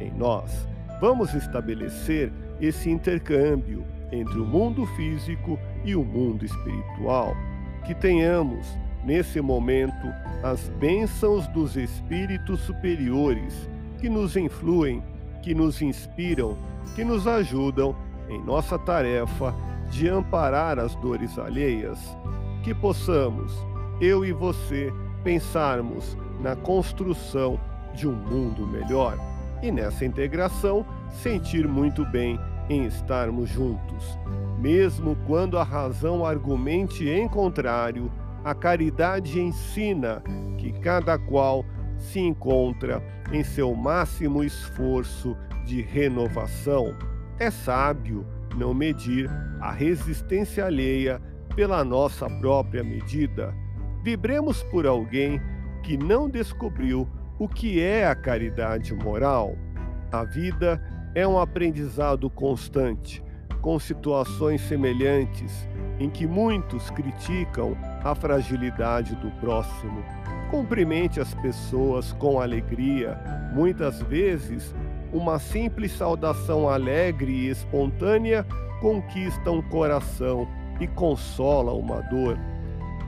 em nós. Vamos estabelecer esse intercâmbio entre o mundo físico e o mundo espiritual. Que tenhamos, nesse momento, as bênçãos dos espíritos superiores que nos influem, que nos inspiram, que nos ajudam em nossa tarefa de amparar as dores alheias. Que possamos, eu e você, pensarmos na construção de um mundo melhor e nessa integração sentir muito bem em estarmos juntos. Mesmo quando a razão argumente em contrário, a caridade ensina que cada qual se encontra em seu máximo esforço de renovação. É sábio não medir a resistência alheia pela nossa própria medida. Vibremos por alguém que não descobriu o que é a caridade moral. A vida é um aprendizado constante, com situações semelhantes em que muitos criticam a fragilidade do próximo. Cumprimente as pessoas com alegria. Muitas vezes, uma simples saudação alegre e espontânea conquista um coração e consola uma dor.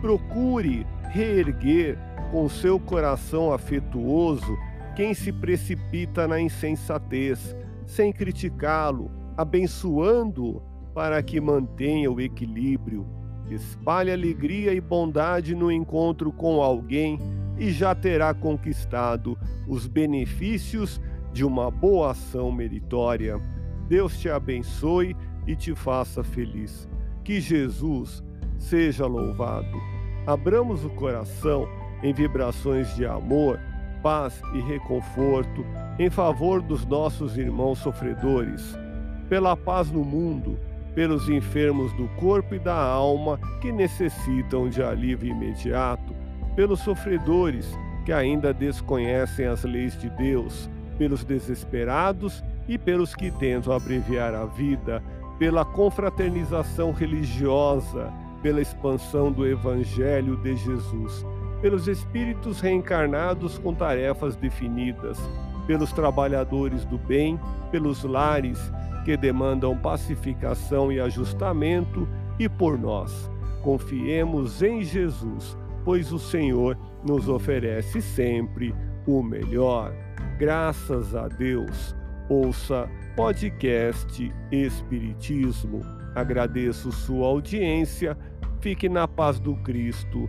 Procure reerguer com seu coração afetuoso quem se precipita na insensatez, sem criticá-lo, abençoando-o para que mantenha o equilíbrio. Espalhe alegria e bondade no encontro com alguém e já terá conquistado os benefícios de uma boa ação meritória. Deus te abençoe e te faça feliz. Que Jesus seja louvado. Abramos o coração em vibrações de amor, paz e reconforto em favor dos nossos irmãos sofredores, pela paz no mundo, pelos enfermos do corpo e da alma que necessitam de alívio imediato, pelos sofredores que ainda desconhecem as leis de Deus, pelos desesperados e pelos que tentam abreviar a vida, pela confraternização religiosa, pela expansão do Evangelho de Jesus, pelos espíritos reencarnados com tarefas definidas, pelos trabalhadores do bem, pelos lares que demandam pacificação e ajustamento, e por nós. Confiemos em Jesus, pois o Senhor nos oferece sempre o melhor. Graças a Deus. Ouça podcast Espiritismo. Agradeço sua audiência. Fique na paz do Cristo